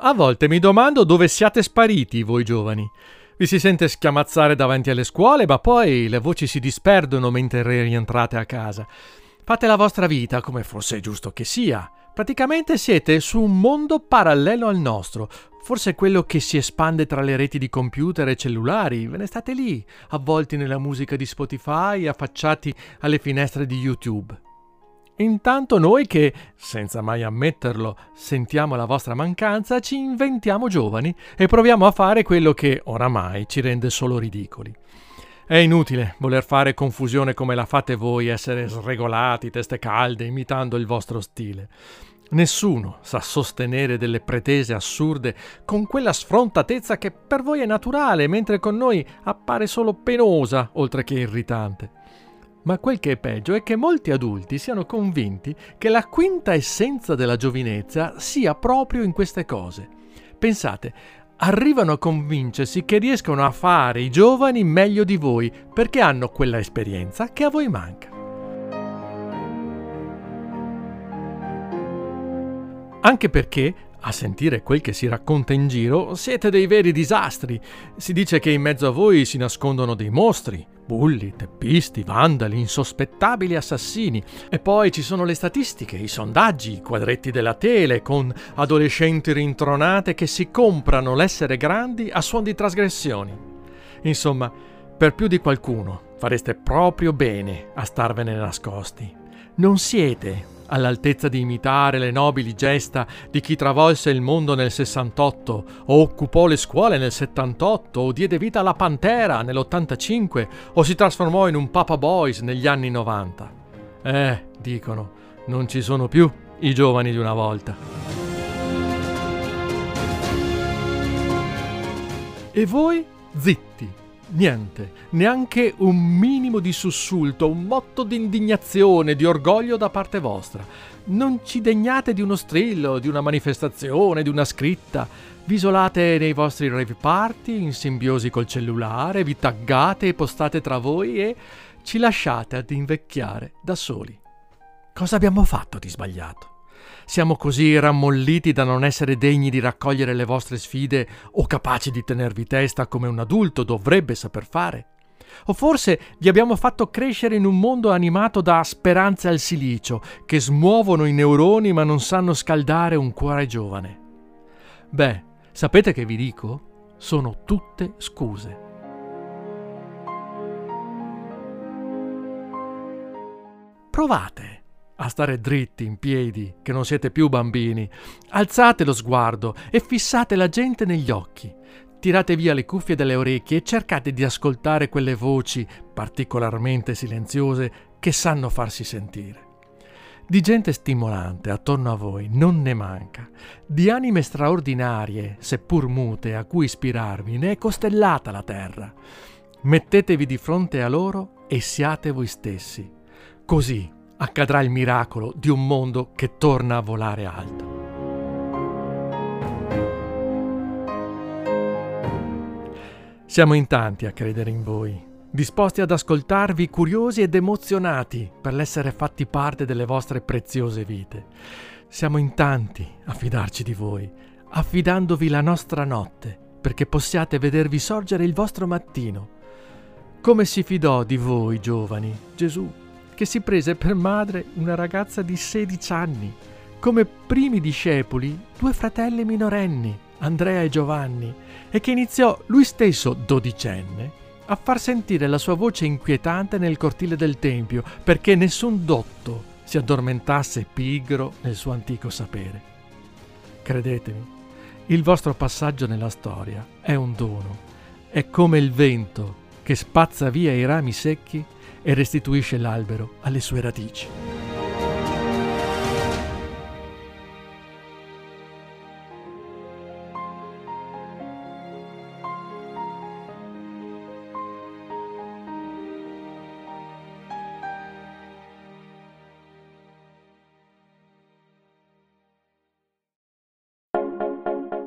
A volte mi domando dove siate spariti voi giovani. Vi si sente schiamazzare davanti alle scuole, ma poi le voci si disperdono mentre rientrate a casa. Fate la vostra vita come forse è giusto che sia. Praticamente siete su un mondo parallelo al nostro, forse quello che si espande tra le reti di computer e cellulari. Ve ne state lì, avvolti nella musica di Spotify, affacciati alle finestre di YouTube. Intanto noi che, senza mai ammetterlo, sentiamo la vostra mancanza, ci inventiamo giovani e proviamo a fare quello che oramai ci rende solo ridicoli. È inutile voler fare confusione come la fate voi, essere sregolati, teste calde, imitando il vostro stile. Nessuno sa sostenere delle pretese assurde con quella sfrontatezza che per voi è naturale, mentre con noi appare solo penosa, oltre che irritante. Ma quel che è peggio è che molti adulti siano convinti che la quinta essenza della giovinezza sia proprio in queste cose. Pensate, arrivano a convincersi che riescono a fare i giovani meglio di voi perché hanno quella esperienza che a voi manca. Anche perché a sentire quel che si racconta in giro, siete dei veri disastri. Si dice che in mezzo a voi si nascondono dei mostri, bulli, teppisti, vandali, insospettabili assassini. E poi ci sono le statistiche, i sondaggi, i quadretti della tele, con adolescenti rintronate che si comprano l'essere grandi a suon di trasgressioni. Insomma, per più di qualcuno fareste proprio bene a starvene nascosti. Non siete all'altezza di imitare le nobili gesta di chi travolse il mondo nel 68, o occupò le scuole nel 78, o diede vita alla Pantera nell'85, o si trasformò in un Papa Boys negli anni 90. Eh, dicono, non ci sono più i giovani di una volta. E voi zitti, Niente, neanche un minimo di sussulto, un motto di indignazione, di orgoglio da parte vostra. Non ci degnate di uno strillo, di una manifestazione, di una scritta. Vi isolate nei vostri rave party, in simbiosi col cellulare, vi taggate e postate tra voi e ci lasciate ad invecchiare da soli. Cosa abbiamo fatto di sbagliato? Siamo così rammolliti da non essere degni di raccogliere le vostre sfide o capaci di tenervi testa come un adulto dovrebbe saper fare? O forse vi abbiamo fatto crescere in un mondo animato da speranze al silicio, che smuovono i neuroni ma non sanno scaldare un cuore giovane. Beh, sapete che vi dico? Sono tutte scuse. Provate a stare dritti in piedi, che non siete più bambini. Alzate lo sguardo e fissate la gente negli occhi. Tirate via le cuffie dalle orecchie e cercate di ascoltare quelle voci, particolarmente silenziose, che sanno farsi sentire. Di gente stimolante attorno a voi non ne manca. Di anime straordinarie, seppur mute, a cui ispirarvi, ne è costellata la terra. Mettetevi di fronte a loro e siate voi stessi. Così accadrà il miracolo di un mondo che torna a volare alto. Siamo in tanti a credere in voi, disposti ad ascoltarvi curiosi ed emozionati per l'essere fatti parte delle vostre preziose vite. Siamo in tanti a fidarci di voi, affidandovi la nostra notte, perché possiate vedervi sorgere il vostro mattino. Come si fidò di voi, giovani, Gesù? Che si prese per madre una ragazza di 16 anni, come primi discepoli due fratelli minorenni, Andrea e Giovanni, e che iniziò lui stesso, dodicenne, a far sentire la sua voce inquietante nel cortile del Tempio, perché nessun dotto si addormentasse pigro nel suo antico sapere. Credetemi, il vostro passaggio nella storia è un dono, è come il vento che spazza via i rami secchi e restituisce l'albero alle sue radici.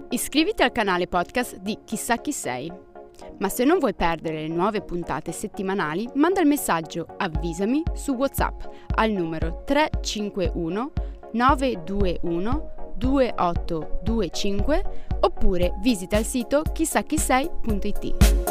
Iscriviti al canale podcast di Chissà chi sei ma se non vuoi perdere le nuove puntate settimanali, manda il messaggio Avvisami su WhatsApp al numero 351 921 2825 oppure visita il sito chissà chi sei.it.